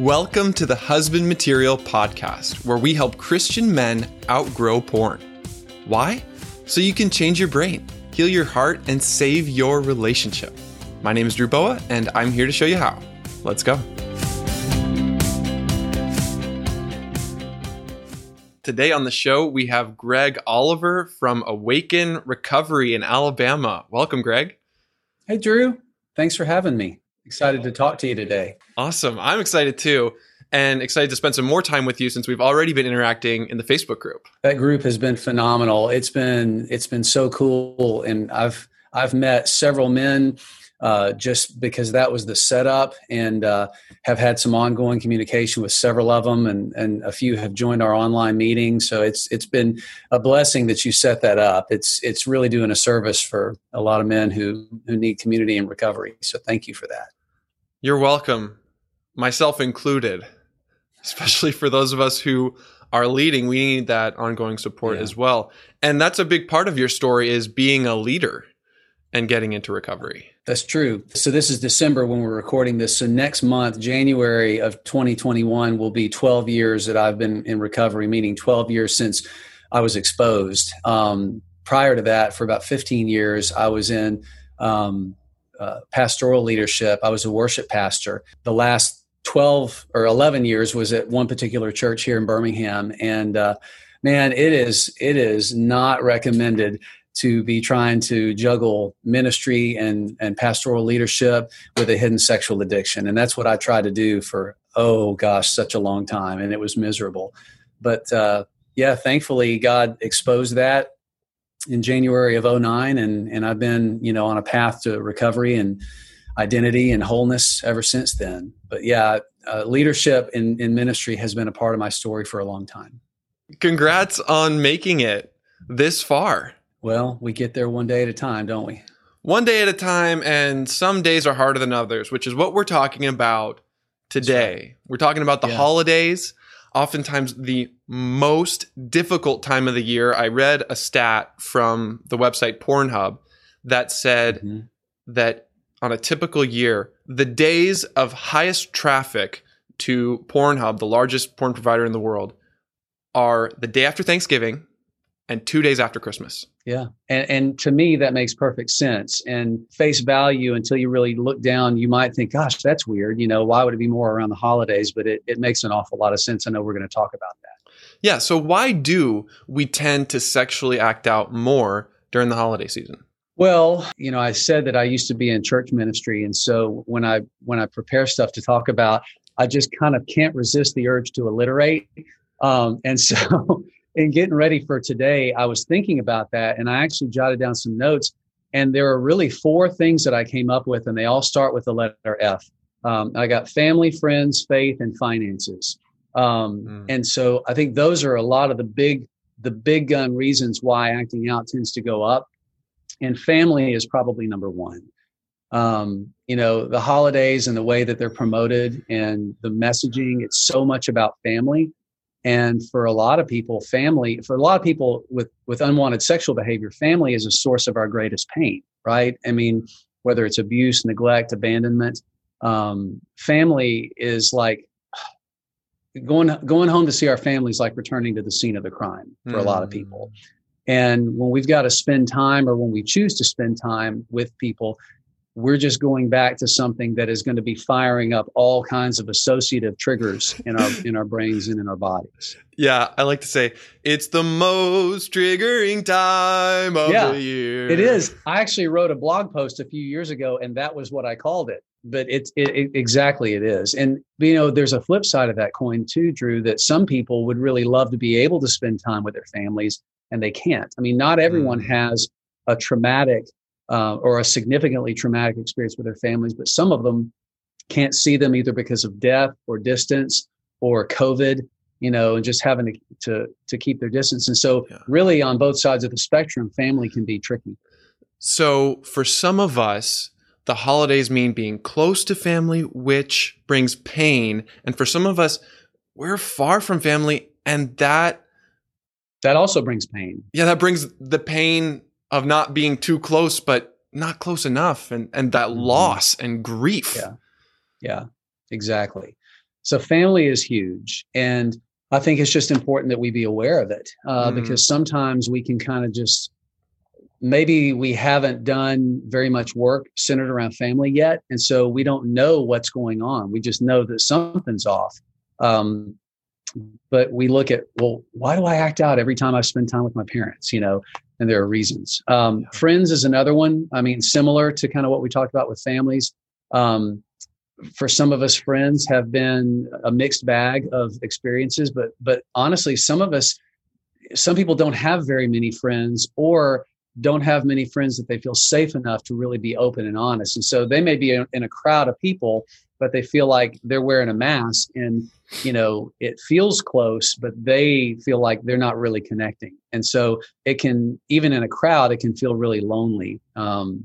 Welcome to the Husband Material Podcast, where we help Christian men outgrow porn. Why? So you can change your brain, heal your heart, and save your relationship. My name is Drew Boa, and I'm here to show you how. Let's go. Today on the show, we have Greg Oliver from Awaken Recovery in Alabama. Welcome, Greg. Hey, Drew. Thanks for having me. Excited to talk to you today. Awesome. I'm excited too, and excited to spend some more time with you since we've already been interacting in the Facebook group. That group has been phenomenal. It's been it's been so cool, and I've I've met several men uh, just because that was the setup, and uh, have had some ongoing communication with several of them, and and a few have joined our online meeting. So it's it's been a blessing that you set that up. It's it's really doing a service for a lot of men who who need community and recovery. So thank you for that. You're welcome, myself included, especially for those of us who are leading. We need that ongoing support Yeah. as well, and that's a big part of your story is being a leader and getting into recovery. That's true. So this is December when we're recording this. So next month, January of 2021, will be 12 years that I've been in recovery, meaning 12 years since I was exposed. Um, prior to that, for about 15 years, I was in um, uh, pastoral leadership. I was a worship pastor. The last 12 or 11 years was at one particular church here in Birmingham, and uh, man, it is it is not recommended to be trying to juggle ministry and, and pastoral leadership with a hidden sexual addiction. And that's what I tried to do for, oh gosh, such a long time. And it was miserable. But uh, yeah, thankfully, God exposed that in January of 09. And, and I've been, you know, on a path to recovery and identity and wholeness ever since then. But yeah, uh, leadership in, in ministry has been a part of my story for a long time. Congrats on making it this far. Well, we get there one day at a time, don't we? One day at a time, and some days are harder than others, which is what we're talking about today. We're talking about the Yeah. holidays, oftentimes the most difficult time of the year. I read a stat from the website Pornhub that said Mhm. that on a typical year, the days of highest traffic to Pornhub, the largest porn provider in the world, are the day after Thanksgiving and two days after Christmas. Yeah. And, and to me, that makes perfect sense. And face value, until you really look down, you might think, gosh, that's weird. You know, why would it be more around the holidays? But it, it makes an awful lot of sense. I know we're going to talk about that. Yeah, so why do we tend to sexually act out more during the holiday season? Well, you know, I said that I used to be in church ministry. And so when I when I prepare stuff to talk about, I just kind of can't resist the urge to alliterate. Um, and so in getting ready for today, I was thinking about that and I actually jotted down some notes. And there are really four things that I came up with, and they all start with the letter F. Um, I got family, friends, faith, and finances. Um, Mm. And so I think those are a lot of the big, the big gun reasons why acting out tends to go up. And family is probably number one. Um, you know, the holidays and the way that they're promoted and the messaging, it's so much about family. And for a lot of people, family, for a lot of people with, with unwanted sexual behavior, family is a source of our greatest pain, right? I mean, whether it's abuse, neglect, abandonment, um, family is like going going home to see our families like returning to the scene of the crime for a lot of Mm. people. And when we've got to spend time or when we choose to spend time with people, we're just going back to something that is going to be firing up all kinds of associative triggers in our in our brains and in our bodies. Yeah, I like to say it's the most triggering time of Yeah, the year. It is. I actually wrote a blog post a few years ago, and that was what I called it. But it's it, it, exactly it is. And you know, there's a flip side of that coin too, Drew. That some people would really love to be able to spend time with their families, and they can't. I mean, not everyone Mm. has a traumatic uh, or a significantly traumatic experience with their families, but some of them can't see them either because of death or distance or COVID. You know, and just having to to, to keep their distance. And so, Yeah. really, on both sides of the spectrum, family can be tricky. So, for some of us, the holidays mean being close to family, which brings pain. And for some of us, we're far from family, and that, That also brings pain. yeah, that brings the pain of not being too close, but not close enough, and and that Mhm. loss and grief. Yeah. Yeah, exactly. So family is huge. And I think it's just important that we be aware of it uh, mm. because sometimes we can kind of just maybe we haven't done very much work centered around family yet. And so we don't know what's going on. We just know that something's off. Um, but we look at, well, why do I act out every time I spend time with my parents? You know, and there are reasons. Um, friends is another one. I mean, similar to kind of what we talked about with families. Um, for some of us, friends have been a mixed bag of experiences, but but honestly, some of us, some people don't have very many friends, or don't have many friends that they feel safe enough to really be open and honest. And so they may be in a crowd of people, but they feel like they're wearing a mask and, you know, it feels close, but they feel like they're not really connecting. And so it can, even in a crowd, it can feel really lonely um,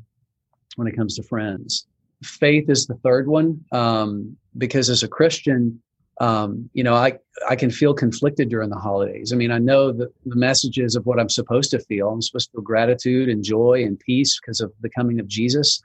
when it comes to friends. Faith is the third one um, because as a Christian, um, you know, I, I can feel conflicted during the holidays. I mean, I know the, the messages of what I'm supposed to feel. I'm supposed to feel gratitude and joy and peace because of the coming of Jesus.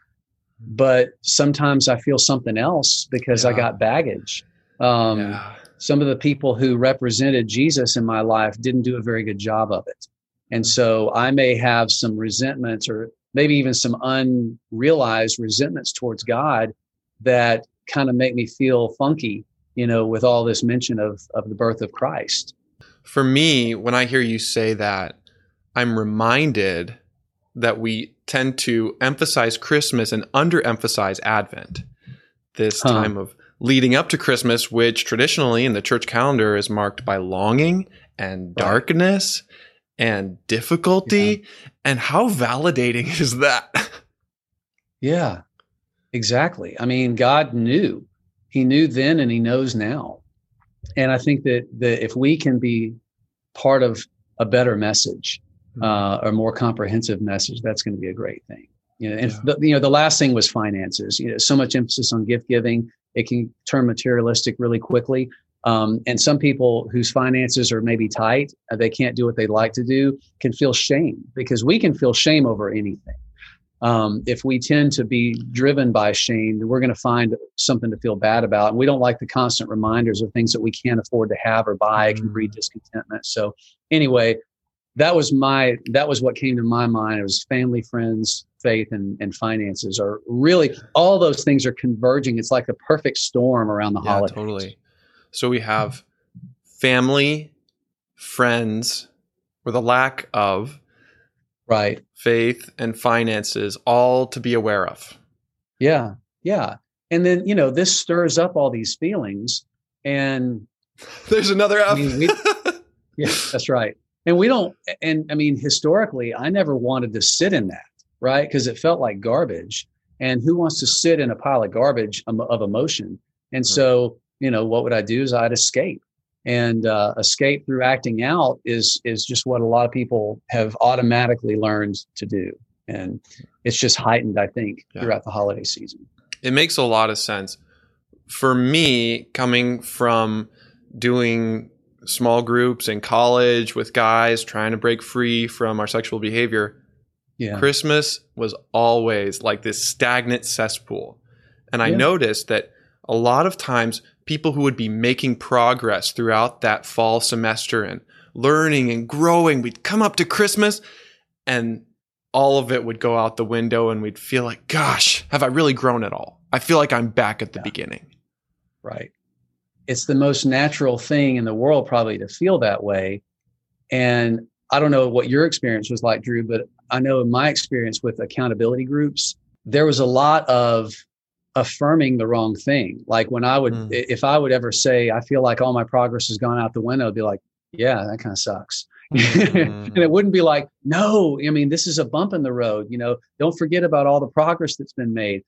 But sometimes I feel something else because yeah. I got baggage. Um, yeah. Some of the people who represented Jesus in my life didn't do a very good job of it. And so I may have some resentments or maybe even some unrealized resentments towards God that kind of make me feel funky you know, with all this mention of of the birth of Christ. For me, when I hear you say that, I'm reminded that we tend to emphasize Christmas and underemphasize Advent. This huh. time of leading up to Christmas, which traditionally in the church calendar is marked by longing and darkness right. and difficulty. Yeah. And how validating is that? Yeah, exactly. I mean, God knew he knew then and he knows now. And I think that, that if we can be part of a better message, hmm. uh, a more comprehensive message, that's going to be a great thing. You know, and yeah. the, you know, the last thing was finances. You know, so much emphasis on gift giving, it can turn materialistic really quickly. Um, and some people whose finances are maybe tight, uh, they can't do what they'd like to do, can feel shame because we can feel shame over anything um, if we tend to be driven by shame, we're going to find something to feel bad about. And we don't like the constant reminders of things that we can't afford to have or buy. It can breed mm. discontentment. So, anyway, that was my that was what came to my mind. It was family, friends, faith, and and finances are really all those things are converging. It's like a perfect storm around the yeah, holidays. Totally. So we have family, friends, with a lack of right. Faith and finances all to be aware of. Yeah. Yeah. And then you know this stirs up all these feelings and there's another. I mean, we, yeah that's right. And we don't and i mean historically i never wanted to sit in that right? Because it felt like garbage. And who wants to sit in a pile of garbage um, of emotion? And hmm. so you know what would i do is i'd escape and uh, escape through acting out is is just what a lot of people have automatically learned to do and it's just heightened i think yeah. throughout the holiday season it makes a lot of sense for me coming from doing small groups in college with guys trying to break free from our sexual behavior yeah. christmas was always like this stagnant cesspool and i yeah. noticed that a lot of times people who would be making progress throughout that fall semester and learning and growing. We'd come up to Christmas and all of it would go out the window and we'd feel like, gosh, have I really grown at all? I feel like I'm back at the yeah. beginning. Right. It's the most natural thing in the world, probably, to feel that way. And I don't know what your experience was like, Drew, but I know in my experience with accountability groups, there was a lot of affirming the wrong thing. Like when I would, mm. if I would ever say, I feel like all my progress has gone out the window, I'd be like, yeah, that kind of sucks. Mm. and it wouldn't be like, no, I mean, this is a bump in the road. You know, don't forget about all the progress that's been made.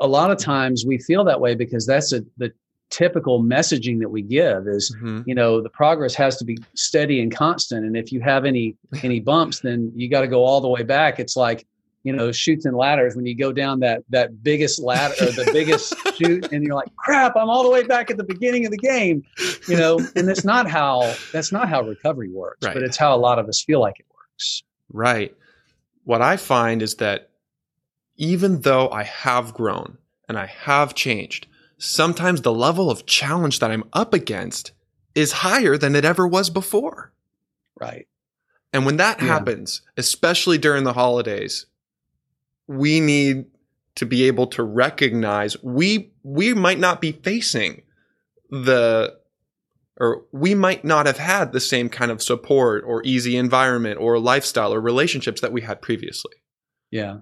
A lot of times we feel that way because that's a, the typical messaging that we give is, mm-hmm. you know, the progress has to be steady and constant. And if you have any, any bumps, then you got to go all the way back. It's like, you know Chutes and Ladders when you go down that that biggest ladder or the biggest chute and you're like crap i'm all the way back at the beginning of the game you know and that's not how that's not how recovery works right. but it's how a lot of us feel like it works right what i find is that even though i have grown and i have changed sometimes the level of challenge that I'm up against is higher than it ever was before. Right. And when that Yeah. happens, especially during the holidays, we need to be able to recognize we we might not be facing the or we might not have had the same kind of support or easy environment or lifestyle or relationships that we had previously. Yeah.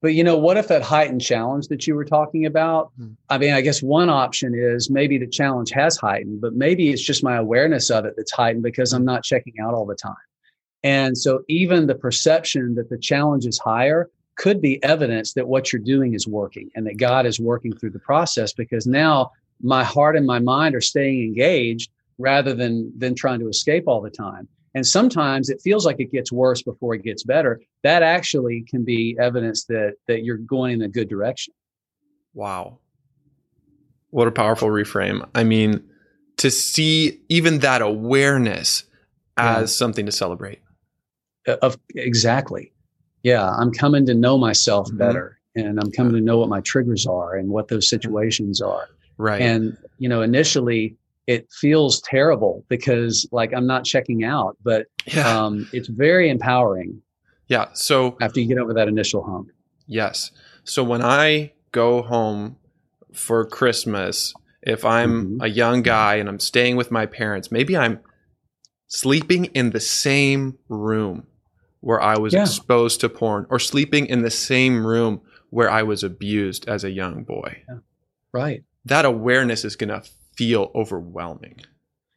But you know, what if that heightened challenge that you were talking about? Hmm. I mean, I guess one option is maybe the challenge has heightened, but maybe it's just my awareness of it that's heightened because I'm not checking out all the time. And so even the perception that the challenge is higher could be evidence that what you're doing is working and that God is working through the process because now my heart and my mind are staying engaged rather than than trying to escape all the time. And sometimes it feels like it gets worse before it gets better. That actually can be evidence that that you're going in a good direction. Wow. What a powerful reframe. I mean, to see even that awareness as Yeah. something to celebrate. Uh, Of exactly. Yeah, I'm coming to know myself Mhm. better and I'm coming to know what my triggers are and what those situations are. Right. And you know, initially it feels terrible because like I'm not checking out, but yeah. um, it's very empowering yeah. So after you get over that initial hump. Yes. So when I go home for Christmas, if I'm Mhm. a young guy and I'm staying with my parents, maybe I'm sleeping in the same room where I was Yeah. exposed to porn or sleeping in the same room where I was abused as a young boy. Right. That awareness is going to feel overwhelming.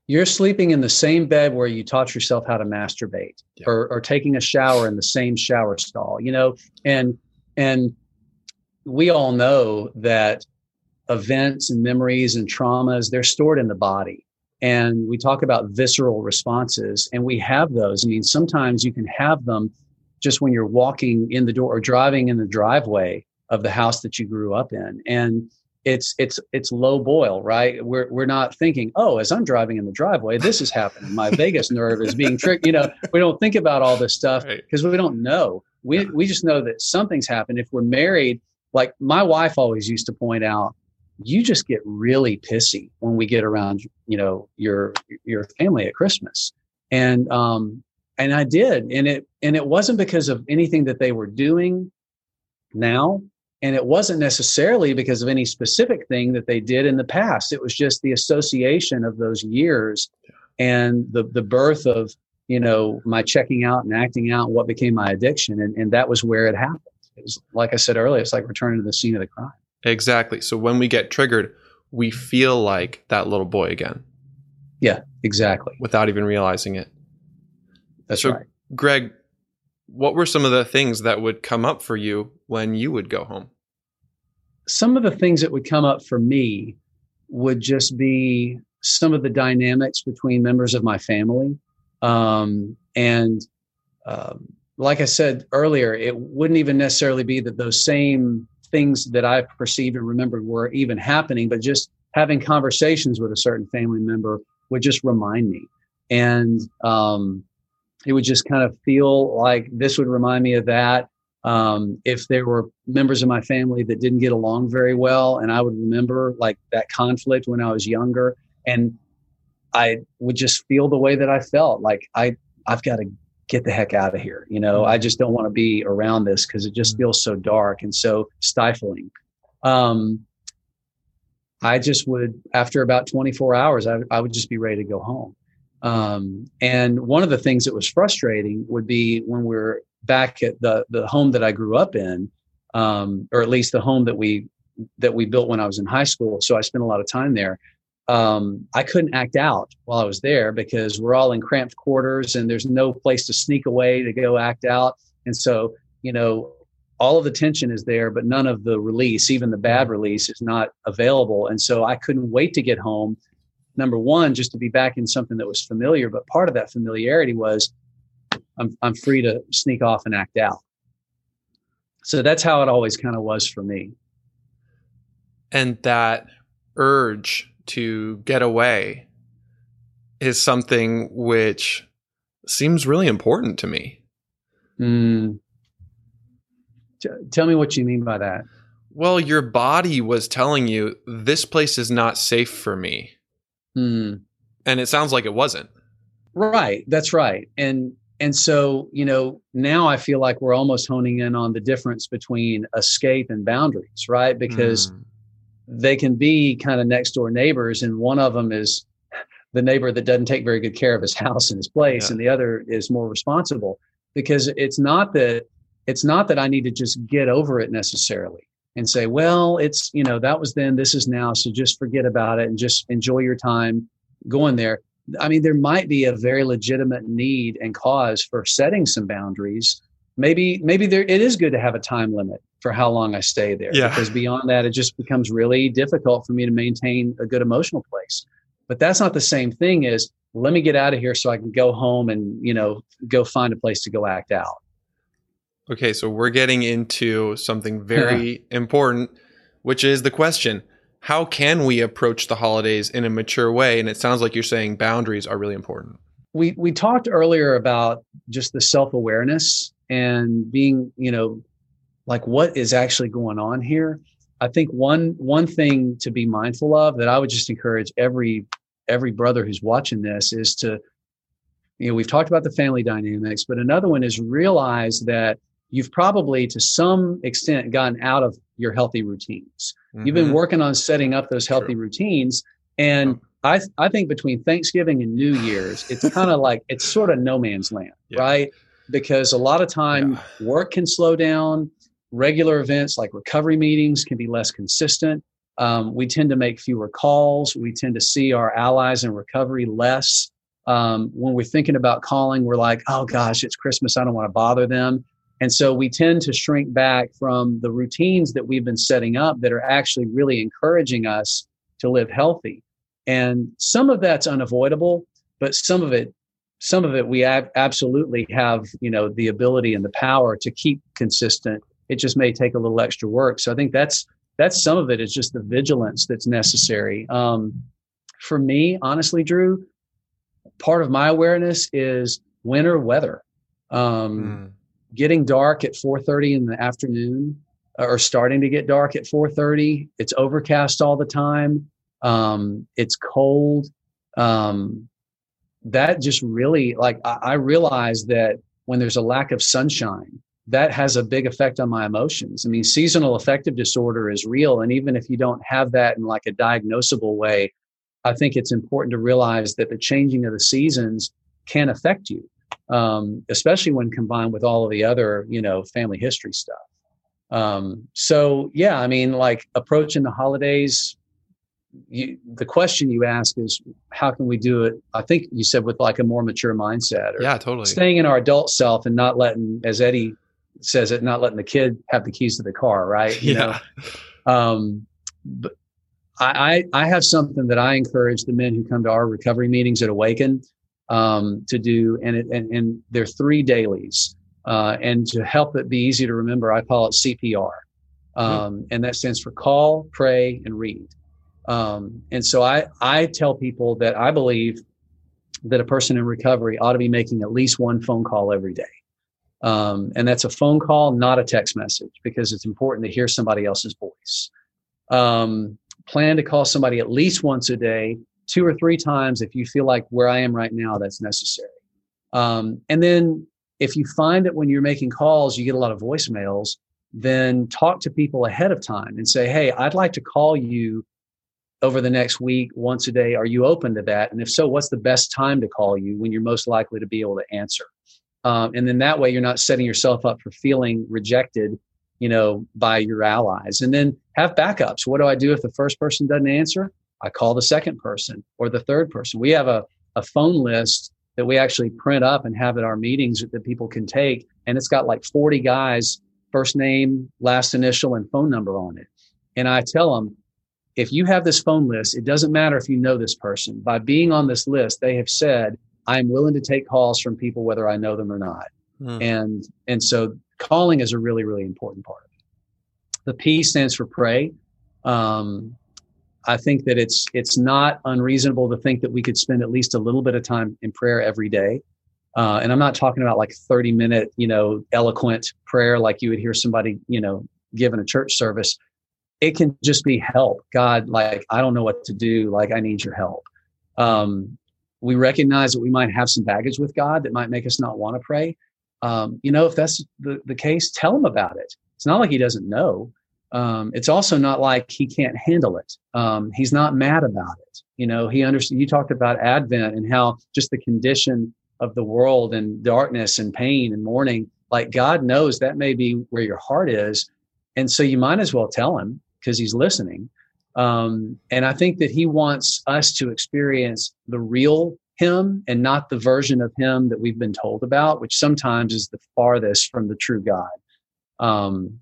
You're sleeping in the same bed where you taught yourself how to masturbate Yeah. or, or taking a shower in the same shower stall, you know, and, and we all know that events and memories and traumas, they're stored in the body. And we talk about visceral responses and we have those. I mean, sometimes you can have them just when you're walking in the door or driving in the driveway of the house that you grew up in. And it's it's it's low boil, right? We're we're not thinking, oh, as I'm driving in the driveway, this is happening. My vagus nerve is being tricked. You know, we don't think about all this stuff Right. because we don't know. We we just know that something's happened. If we're married, like my wife always used to point out, you just get really pissy when we get around, you know, your your family at Christmas. And um and I did. And it and it wasn't because of anything that they were doing now. And it wasn't necessarily because of any specific thing that they did in the past. It was just the association of those years and the the birth of, you know, my checking out and acting out what became my addiction. And, and that was where it happened. It was like I said earlier, it's like returning to the scene of the crime. Exactly. So when we get triggered, we feel like that little boy again Yeah, exactly. without even realizing it. That's So- right. Greg, what were some of the things that would come up for you when you would go home? some of the things that would come up for me would just be some of the dynamics between members of my family. Um, and um, like I said earlier, it wouldn't even necessarily be that those same things that I perceived and remembered were even happening, but just having conversations with a certain family member would just remind me. And um, it would just kind of feel like this would remind me of that um, if there were members of my family that didn't get along very well and i would remember like that conflict when i was younger and i would just feel the way that i felt like i i've got to get the heck out of here you know i just don't want to be around this because it just feels so dark and so stifling um, i just would after about 24 hours I, I would just be ready to go home um, and one of the things that was frustrating would be when we're back at the the home that I grew up in, um, or at least the home that we that we built when I was in high school. So I spent a lot of time there. Um, I couldn't act out while I was there because we're all in cramped quarters and there's no place to sneak away to go act out. And so, you know, all of the tension is there, but none of the release, even the bad release, is not available. And so I couldn't wait to get home. Number one, just to be back in something that was familiar, but part of that familiarity was I'm I'm free to sneak off and act out. So that's how it always kind of was for me. And that urge to get away is something which seems really important to me. Mm. T- tell me what you mean by that. well, your body was telling you this place is not safe for me. Hmm. And it sounds like it wasn't. Right. That's right. And and so, you know, now I feel like we're almost honing in on the difference between escape and boundaries, right? Because Mm. They can be kind of next door neighbors, and one of them is the neighbor that doesn't take very good care of his house and his place, Yeah. and the other is more responsible. Because it's not that it's not that I need to just get over it necessarily and say, well, it's you know that was then, this is now, so just forget about it and just enjoy your time going there. I mean, there might be a very legitimate need and cause for setting some boundaries. Maybe, maybe there it is good to have a time limit for how long I stay there. Yeah. Because beyond that, it just becomes really difficult for me to maintain a good emotional place. But that's not the same thing as let me get out of here so I can go home and you know go find a place to go act out. Okay, so we're getting into something very important, which is the question how can we approach the holidays in a mature way? And it sounds like you're saying boundaries are really important. we we talked earlier about just the self-awareness and being you know like what is actually going on here i think one one thing to be mindful of that i would just encourage every every brother who's watching this is to you know we've talked about the family dynamics but another one is realize that you've probably to some extent gotten out of your healthy routines You've been Mhm. working on setting up those healthy True. routines. And I, I think between Thanksgiving and New Year's, it's kind of like it's sort of no man's land, Yeah. right? Because a lot of time work can slow down. Regular events like recovery meetings can be less consistent. Um, we tend to make fewer calls. We tend to see our allies in recovery less. Um, when we're thinking about calling, we're like, oh gosh, it's Christmas. I don't want to bother them. And so we tend to shrink back from the routines that we've been setting up that are actually really encouraging us to live healthy. And some of that's unavoidable, but some of it, some of it we ab- absolutely have, you know, the ability and the power to keep consistent. It just may take a little extra work. So I think that's that's some of it is just the vigilance that's necessary. Um, for me, honestly, Drew, part of my awareness is winter weather. Um, Mm. getting dark at 4:30 in the afternoon or starting to get dark at 4:30 it's overcast all the time um, it's cold um, that just really like I, I realize that when there's a lack of sunshine that has a big effect on my emotions i mean seasonal affective disorder is real and even if you don't have that in like a diagnosable way i think it's important to realize that the changing of the seasons can affect you um, especially when combined with all of the other, you know, family history stuff. Um, so yeah, I mean, like approaching the holidays, you, the question you ask is, how can we do it? I think you said with like a more mature mindset, or Yeah, totally. staying in our adult self and not letting, as Eddie says it, not letting the kid have the keys to the car, right? You yeah. know? Um, but I, I I have something that I encourage the men who come to our recovery meetings at Awaken um, to do, and it, and and they're three dailies. Uh, and to help it be easy to remember, I call it CPR, um, and that stands for call, pray, and read. Um, and so I I tell people that I believe that a person in recovery ought to be making at least one phone call every day. Um, and that's a phone call, not a text message, because it's important to hear somebody else's voice. Um, plan to call somebody at least once a day, two or three times if you feel like where I am right now, that's necessary. Um, and then if you find that when you're making calls, you get a lot of voicemails, then talk to people ahead of time and say, Hey, I'd like to call you over the next week once a day. Are you open to that? And if so, what's the best time to call you when you're most likely to be able to answer? Um, and then that way you're not setting yourself up for feeling rejected, you know, by your allies. And then have backups. What do I do if the first person doesn't answer? I call the second person or the third person. We have a, a phone list that we actually print up and have at our meetings that people can take. And it's got like 40 guys, first name, last initial, and phone number on it. And I tell them, if you have this phone list, it doesn't matter if you know this person. By being on this list, they have said, I'm willing to take calls from people whether I know them or not. Mm. And and so calling is a really, really important part of it. The P stands for pray. Um, I think that it's it's not unreasonable to think that we could spend at least a little bit of time in prayer every day. Uh, and I'm not talking about like 30 minute, you know, eloquent prayer like you would hear somebody, you know, give in a church service. it can just be help. God, like, I don't know what to do. Like, I need your help. Um, we recognize that we might have some baggage with God that might make us not want to pray. Um, you know, if that's the, the case, tell him about it. It's not like he doesn't know. Um, it's also not like he can't handle it. Um, he's not mad about it. You know, he understands. You talked about Advent and how just the condition of the world and darkness and pain and mourning. Like God knows that may be where your heart is, and so you might as well tell him because he's listening. Um, and I think that he wants us to experience the real him and not the version of him that we've been told about, which sometimes is the farthest from the true God. Um,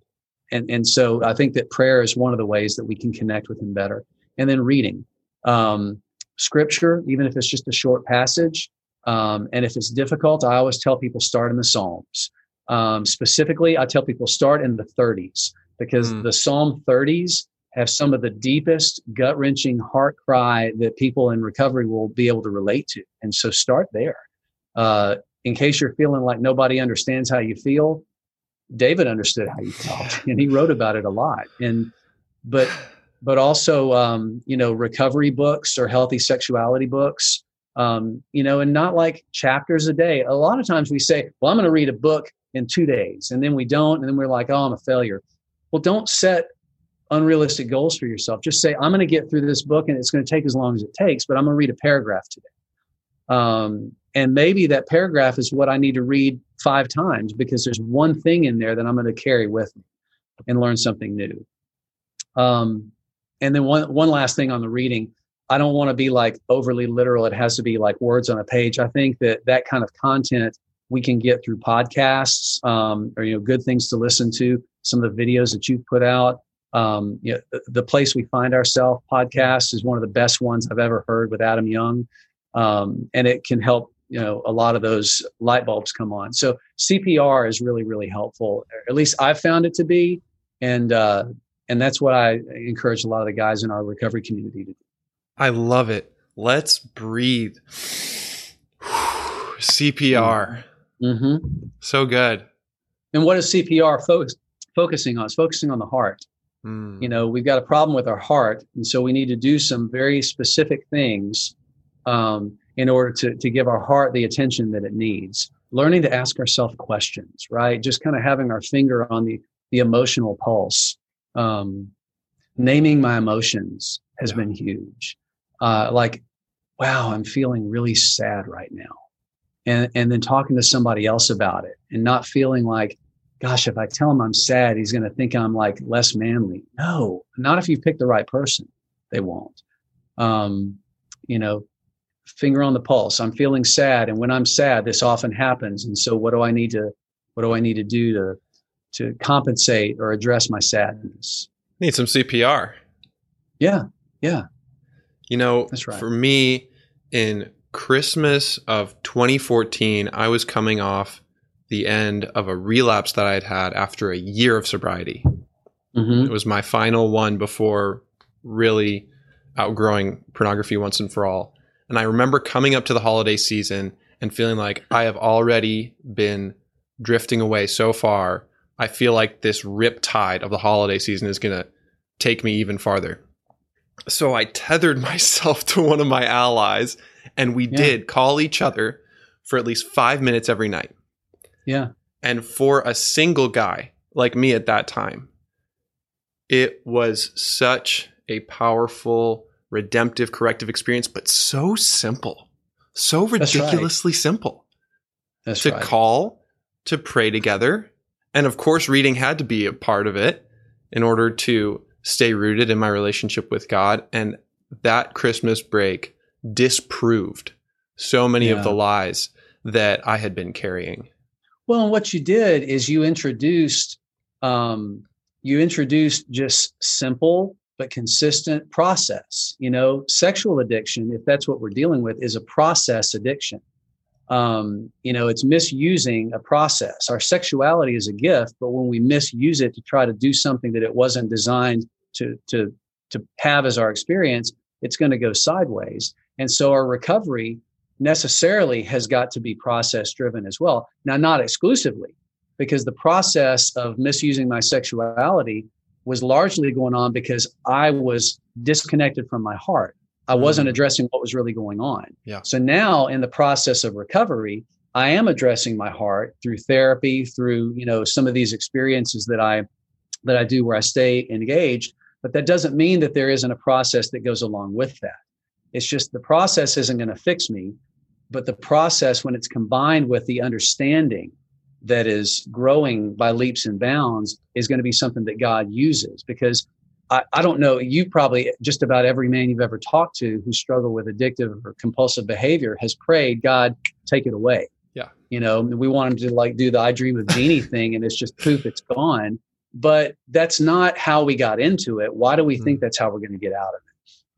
and, and so I think that prayer is one of the ways that we can connect with him better. And then reading um, scripture, even if it's just a short passage. Um, and if it's difficult, I always tell people start in the Psalms. Um, specifically, I tell people start in the 30s because mm. the Psalm 30s have some of the deepest gut wrenching heart cry that people in recovery will be able to relate to. And so start there. Uh, in case you're feeling like nobody understands how you feel, David understood how you felt and he wrote about it a lot. And, but, but also, um, you know, recovery books or healthy sexuality books, um, you know, and not like chapters a day. A lot of times we say, well, I'm going to read a book in two days and then we don't. And then we're like, oh, I'm a failure. Well, don't set unrealistic goals for yourself. Just say, I'm going to get through this book and it's going to take as long as it takes, but I'm going to read a paragraph today. Um, and maybe that paragraph is what I need to read five times because there's one thing in there that I'm going to carry with me and learn something new. Um, and then one, one last thing on the reading. I don't want to be like overly literal. It has to be like words on a page. I think that that kind of content we can get through podcasts um, or you know good things to listen to. Some of the videos that you've put out, um, you know, the, the, place we find ourselves podcast is one of the best ones I've ever heard with Adam Young, um, and it can help you know a lot of those light bulbs come on. So CPR is really really helpful. At least I've found it to be, and uh, and that's what I encourage a lot of the guys in our recovery community to do. I love it. Let's breathe. CPR. Mm-hmm. So good. And what is CPR focus, focusing on? It's focusing on the heart. Mm. You know, we've got a problem with our heart, and so we need to do some very specific things um, in order to to give our heart the attention that it needs. Learning to ask ourselves questions, right? Just kind of having our finger on the the emotional pulse. Um, naming my emotions has yeah. been huge. Uh, like, wow, I'm feeling really sad right now, and and then talking to somebody else about it, and not feeling like gosh, if I tell him I'm sad, he's going to think I'm like less manly. No, not if you pick the right person. They won't. Um, you know, finger on the pulse. I'm feeling sad, and when I'm sad, this often happens. And so, what do I need to, what do I need to do to, to compensate or address my sadness? Need some CPR. Yeah, yeah. You know, That's right. for me, in Christmas of 2014, I was coming off the end of a relapse that I had had after a year of sobriety. Mm-hmm. It was my final one before really outgrowing pornography once and for all. And I remember coming up to the holiday season and feeling like I have already been drifting away so far. I feel like this rip tide of the holiday season is going to take me even farther. So I tethered myself to one of my allies and we yeah. did call each other for at least five minutes every night. Yeah. And for a single guy like me at that time, it was such a powerful, redemptive, corrective experience, but so simple, so ridiculously That's right. simple. That's to right. call, to pray together. And of course, reading had to be a part of it in order to stay rooted in my relationship with God. And that Christmas break disproved so many yeah. of the lies that I had been carrying. Well, and what you did is you introduced um, you introduced just simple but consistent process. You know, sexual addiction, if that's what we're dealing with, is a process addiction. Um, you know, it's misusing a process. Our sexuality is a gift, but when we misuse it to try to do something that it wasn't designed to to to have as our experience, it's going to go sideways. And so our recovery necessarily has got to be process driven as well. Now, not exclusively, because the process of misusing my sexuality was largely going on because I was disconnected from my heart. I wasn't Mm. addressing what was really going on. Yeah. So now in the process of recovery, I am addressing my heart through therapy, through, you know, some of these experiences that I that I do where I stay engaged, but that doesn't mean that there isn't a process that goes along with that. It's just the process isn't going to fix me, but the process when it's combined with the understanding that is growing by leaps and bounds is going to be something that God uses because I, I don't know, you probably just about every man you've ever talked to who struggled with addictive or compulsive behavior has prayed, God, take it away. Yeah. You know, we want him to like do the I dream of Jeannie thing and it's just poof, it's gone. But that's not how we got into it. Why do we think mm. that's how we're going to get out of it?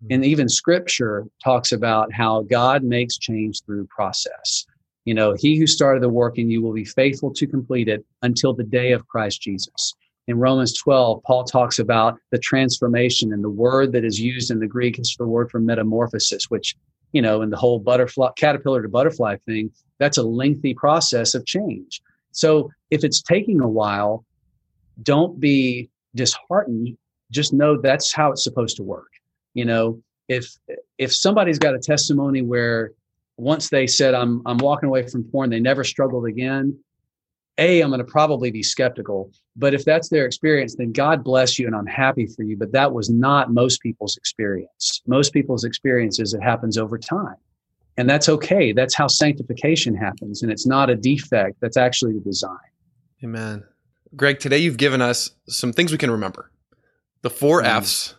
And mm-hmm. even scripture talks about how God makes change through process. You know, he who started the work in you will be faithful to complete it until the day of Christ Jesus. In Romans 12, Paul talks about the transformation, and the word that is used in the Greek is the word for metamorphosis, which, you know, in the whole butterfly, caterpillar to butterfly thing, that's a lengthy process of change. So if it's taking a while, don't be disheartened. Just know that's how it's supposed to work. You know, if if somebody's got a testimony where once they said I'm I'm walking away from porn, they never struggled again. A, I'm going to probably be skeptical. But if that's their experience, then God bless you and I'm happy for you. But that was not most people's experience. Most people's experience is it happens over time. And that's okay. That's how sanctification happens. And it's not a defect, that's actually the design. Amen. Greg, today you've given us some things we can remember. The four Mm. F's,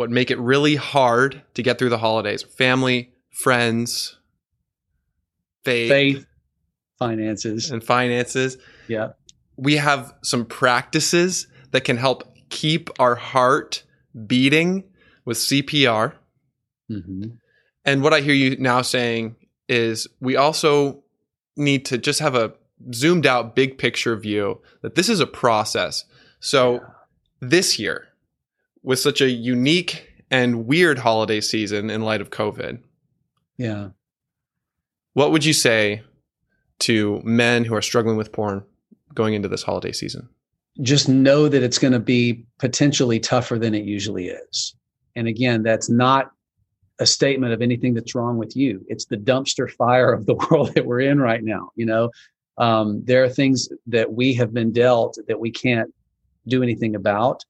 what make it really hard to get through the holidays family, friends, faith, Faith, finances. and finances. Yeah. We have some practices that can help keep our heart beating with CPR. hmm And what I hear you now saying is we also need to just have a zoomed out big picture view that this is a process. So Yeah. this year, with such a unique and weird holiday season in light of COVID, Yeah. what would you say to men who are struggling with porn going into this holiday season? just know that it's going to be potentially tougher than it usually is. And again, that's not a statement of anything that's wrong with you. It's the dumpster fire of the world that we're in right now. You know, um, there are things that we have been dealt that we can't do anything about,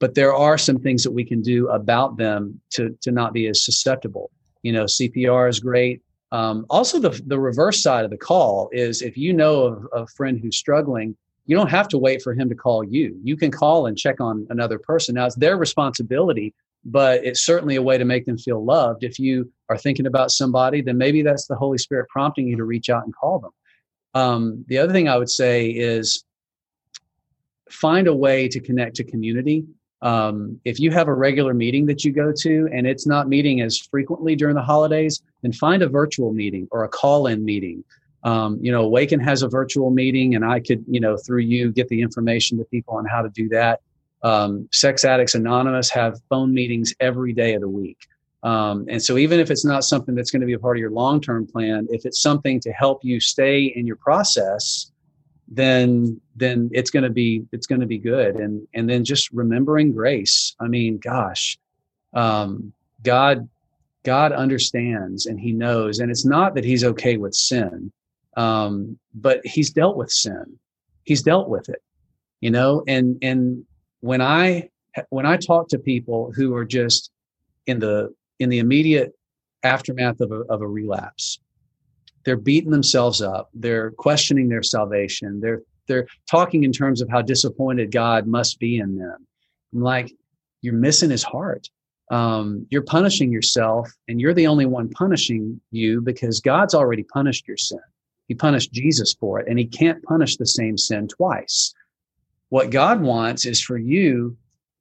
but there are some things that we can do about them to to not be as susceptible. You know, CPR is great. Um, also, the the reverse side of the call is if you know of, a friend who's struggling you don't have to wait for him to call you. You can call and check on another person. Now it's their responsibility, but it's certainly a way to make them feel loved. If you are thinking about somebody, then maybe that's the Holy Spirit prompting you to reach out and call them. Um, the other thing I would say is find a way to connect to community. Um, if you have a regular meeting that you go to and it's not meeting as frequently during the holidays, then find a virtual meeting or a call in meeting um, you know, Awaken has a virtual meeting, and I could, you know, through you get the information to people on how to do that. Um, Sex Addicts Anonymous have phone meetings every day of the week. Um, and so, even if it's not something that's going to be a part of your long term plan, if it's something to help you stay in your process, then then it's going to be it's going to be good. And and then just remembering grace. I mean, gosh, um, God God understands and He knows, and it's not that He's okay with sin um, but he's dealt with sin he's dealt with it you know and and when i when i talk to people who are just in the in the immediate aftermath of a, of a relapse they're beating themselves up. They're questioning their salvation. They're they're talking in terms of how disappointed god must be in them. I'm like you're missing his heart. Um, you're punishing yourself and you're the only one punishing you because god's already punished your sin. He punished Jesus for it, and he can't punish the same sin twice. What God wants is for you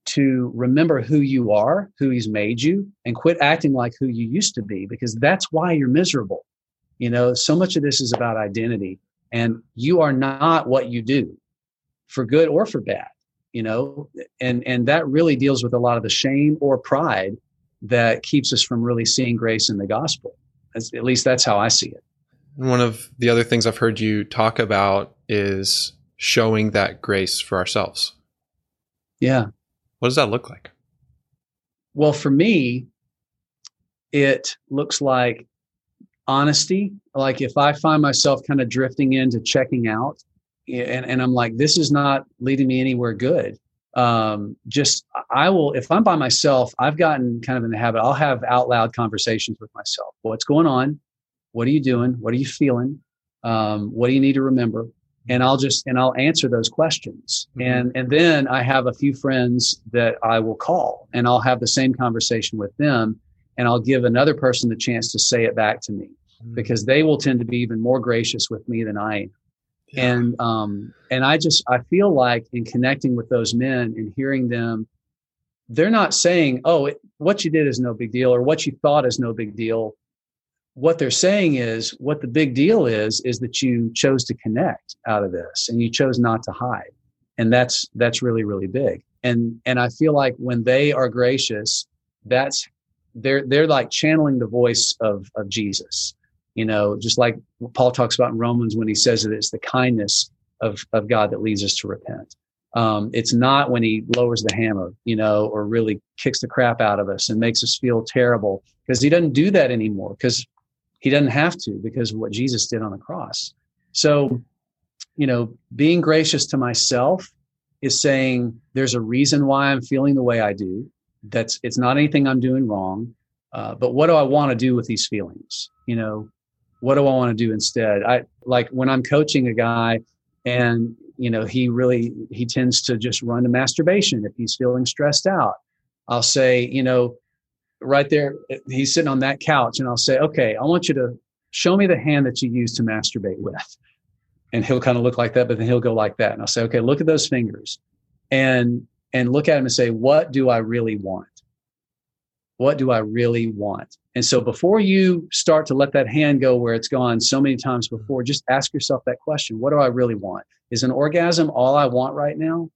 to remember who you are, who he's made you, and quit acting like who you used to be, because that's why you're miserable. You know, so much of this is about identity, and you are not what you do for good or for bad, you know, and, and that really deals with a lot of the shame or pride that keeps us from really seeing grace in the gospel. As, at least that's how I see it. One of the other things I've heard you talk about is showing that grace for ourselves. Yeah. What does that look like? Well, for me, it looks like honesty. Like if I find myself kind of drifting into checking out, and, and I'm like, this is not leading me anywhere good. Um, just I will, if I'm by myself, I've gotten kind of in the habit, I'll have out loud conversations with myself. What's going on? What are you doing? What are you feeling? Um, what do you need to remember? And I'll just, and I'll answer those questions. Mm-hmm. And, and then I have a few friends that I will call and I'll have the same conversation with them and I'll give another person the chance to say it back to me. Because they will tend to be even more gracious with me than I am. Yeah. And um, and I just I feel like in connecting with those men and hearing them, they're not saying, "Oh, it, what you did is no big deal," or "What you thought is no big deal." What they're saying is, what the big deal is, is that you chose to connect out of this, and you chose not to hide, and that's that's really really big. And and I feel like when they are gracious, that's they're they're like channeling the voice of of Jesus you know, just like Paul talks about in Romans when he says that it's the kindness of, of God that leads us to repent. Um, it's not when he lowers the hammer, you know, or really kicks the crap out of us and makes us feel terrible because he doesn't do that anymore because he doesn't have to because of what Jesus did on the cross. So, you know, being gracious to myself is saying there's a reason why I'm feeling the way I do. That's it's not anything I'm doing wrong. Uh, but what do I want to do with these feelings? You know, what do I want to do instead? I like when I'm coaching a guy and you know he really he tends to just run to masturbation if he's feeling stressed out. I'll say, you know, right there he's sitting on that couch and I'll say, "Okay, I want you to show me the hand that you use to masturbate with." And he'll kind of look like that, but then he'll go like that and I'll say, "Okay, look at those fingers." And and look at him and say, "What do I really want?" What do I really want? And so before you start to let that hand go where it's gone so many times before, just ask yourself that question What do I really want? Is an orgasm all I want right now?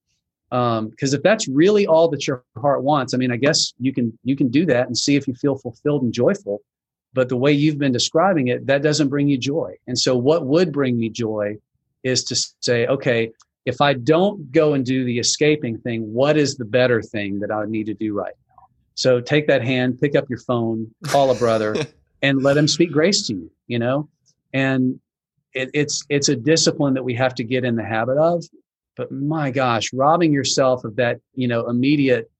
Because um, if that's really all that your heart wants, I mean, I guess you can you can do that and see if you feel fulfilled and joyful. But the way you've been describing it, that doesn't bring you joy. And so, what would bring me joy is to say, okay, if I don't go and do the escaping thing, what is the better thing that I need to do right so take that hand, pick up your phone, call a brother, and let him speak grace to you. You know, and it, it's it's a discipline that we have to get in the habit of. But my gosh, robbing yourself of that you know immediate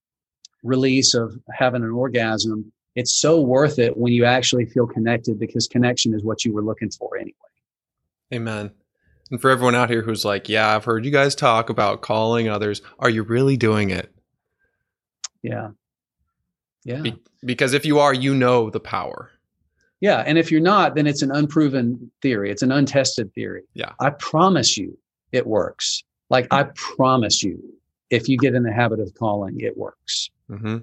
release of having an orgasm, it's so worth it when you actually feel connected because connection is what you were looking for anyway. Amen. And for everyone out here who's like, yeah, I've heard you guys talk about calling others. Are you really doing it? Yeah. Yeah. Be- because if you are, you know the power. Yeah. And if you're not, then it's an unproven theory. It's an untested theory. Yeah. I promise you it works. Like I promise you, if you get in the habit of calling, it works. Mm-hmm.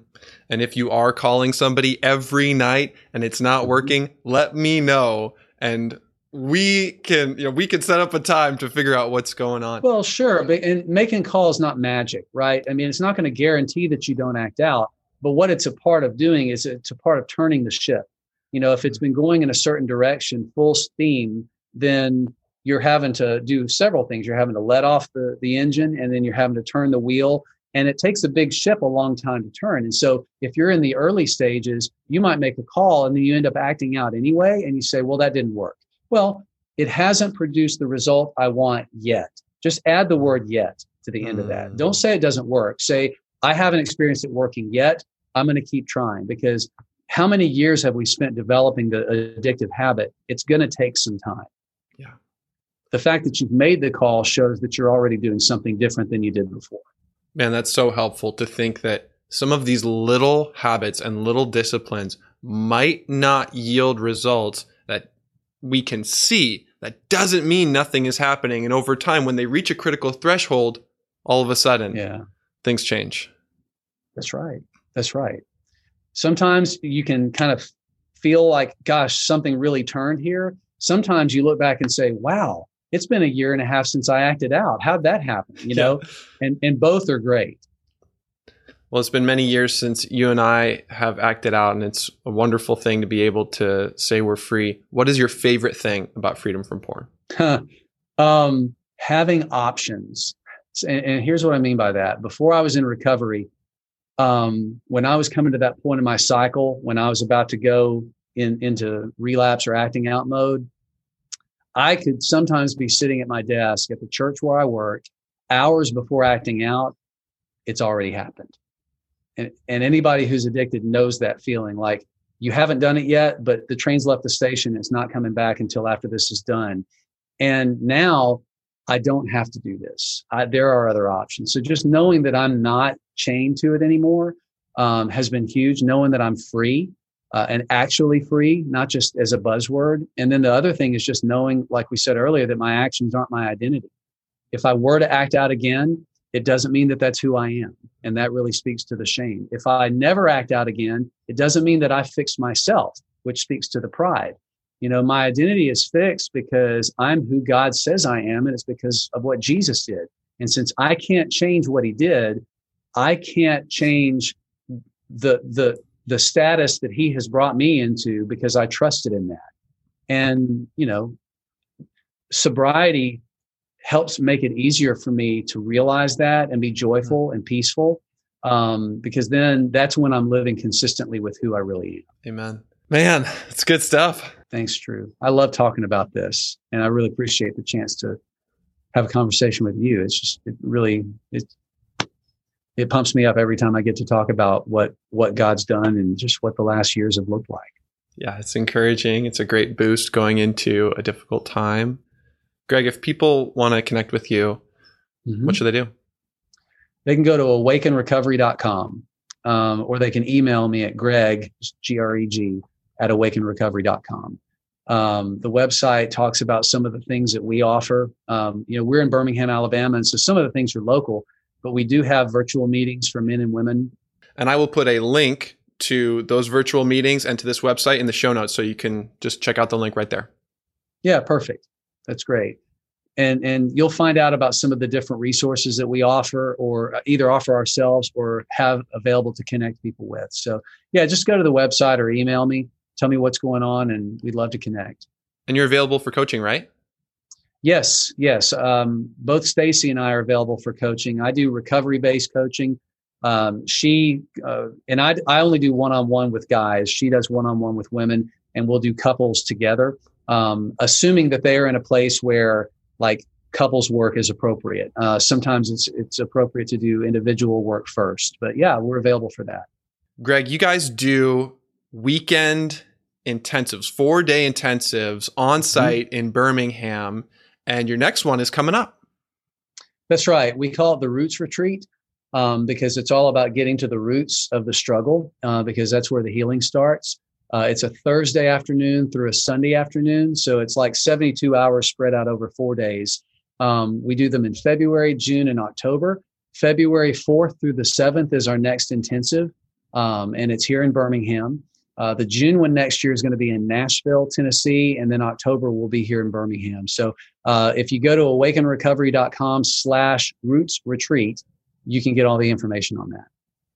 And if you are calling somebody every night and it's not mm-hmm. working, let me know. And we can, you know, we can set up a time to figure out what's going on. Well, sure. But and making calls not magic, right? I mean, it's not going to guarantee that you don't act out but what it's a part of doing is it's a part of turning the ship. You know, if it's been going in a certain direction, full steam, then you're having to do several things. You're having to let off the, the engine and then you're having to turn the wheel. And it takes a big ship a long time to turn. And so if you're in the early stages, you might make a call and then you end up acting out anyway. And you say, well, that didn't work. Well, it hasn't produced the result I want yet. Just add the word yet to the end mm. of that. Don't say it doesn't work. Say, I haven't experienced it working yet. I'm going to keep trying because how many years have we spent developing the addictive habit? It's going to take some time. Yeah. The fact that you've made the call shows that you're already doing something different than you did before. Man, that's so helpful to think that some of these little habits and little disciplines might not yield results that we can see. That doesn't mean nothing is happening. And over time, when they reach a critical threshold, all of a sudden, yeah. Things change. That's right. That's right. Sometimes you can kind of feel like, gosh, something really turned here. Sometimes you look back and say, wow, it's been a year and a half since I acted out. How'd that happen? You know, yeah. and, and both are great. Well, it's been many years since you and I have acted out, and it's a wonderful thing to be able to say we're free. What is your favorite thing about freedom from porn? um, having options. And, and here's what I mean by that. Before I was in recovery, um, when I was coming to that point in my cycle, when I was about to go in into relapse or acting out mode, I could sometimes be sitting at my desk at the church where I worked hours before acting out. It's already happened. And, and anybody who's addicted knows that feeling like you haven't done it yet, but the train's left the station. It's not coming back until after this is done. And now I don't have to do this. I, there are other options. So just knowing that I'm not chained to it anymore um, has been huge. Knowing that I'm free uh, and actually free, not just as a buzzword. And then the other thing is just knowing, like we said earlier, that my actions aren't my identity. If I were to act out again, it doesn't mean that that's who I am. And that really speaks to the shame. If I never act out again, it doesn't mean that I fix myself, which speaks to the pride. You know, my identity is fixed because I'm who God says I am, and it's because of what Jesus did. And since I can't change what he did, I can't change the the the status that he has brought me into because I trusted in that. And, you know, sobriety helps make it easier for me to realize that and be joyful and peaceful. Um, because then that's when I'm living consistently with who I really am. Amen. Man, it's good stuff. Thanks, Drew. I love talking about this and I really appreciate the chance to have a conversation with you. It's just, it really, it, it pumps me up every time I get to talk about what what God's done and just what the last years have looked like. Yeah, it's encouraging. It's a great boost going into a difficult time. Greg, if people want to connect with you, mm-hmm. what should they do? They can go to awakenrecovery.com um, or they can email me at greg, G-R-E-G, at awakenrecovery.com. Um, the website talks about some of the things that we offer. Um, you know, we're in Birmingham, Alabama, and so some of the things are local but we do have virtual meetings for men and women. And I will put a link to those virtual meetings and to this website in the show notes so you can just check out the link right there. Yeah, perfect. That's great. And and you'll find out about some of the different resources that we offer or either offer ourselves or have available to connect people with. So, yeah, just go to the website or email me, tell me what's going on and we'd love to connect. And you're available for coaching, right? Yes, yes. Um, both Stacy and I are available for coaching. I do recovery based coaching. Um, she uh, and I, I only do one on one with guys. She does one on one with women, and we'll do couples together, um, assuming that they are in a place where like couples work is appropriate. Uh, sometimes it's it's appropriate to do individual work first, but yeah, we're available for that. Greg, you guys do weekend intensives, four day intensives on mm-hmm. site mm-hmm. in Birmingham. And your next one is coming up. That's right. We call it the Roots Retreat um, because it's all about getting to the roots of the struggle uh, because that's where the healing starts. Uh, it's a Thursday afternoon through a Sunday afternoon. So it's like 72 hours spread out over four days. Um, we do them in February, June, and October. February 4th through the 7th is our next intensive, um, and it's here in Birmingham. Uh, the June one next year is going to be in Nashville, Tennessee, and then October will be here in Birmingham. So uh, if you go to awakenrecovery.com slash roots retreat, you can get all the information on that.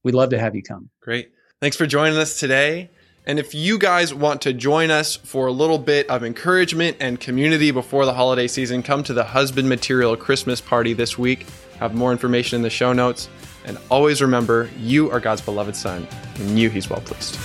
We'd love to have you come. Great. Thanks for joining us today. And if you guys want to join us for a little bit of encouragement and community before the holiday season, come to the Husband Material Christmas party this week. Have more information in the show notes. And always remember, you are God's beloved son, and you he's well pleased.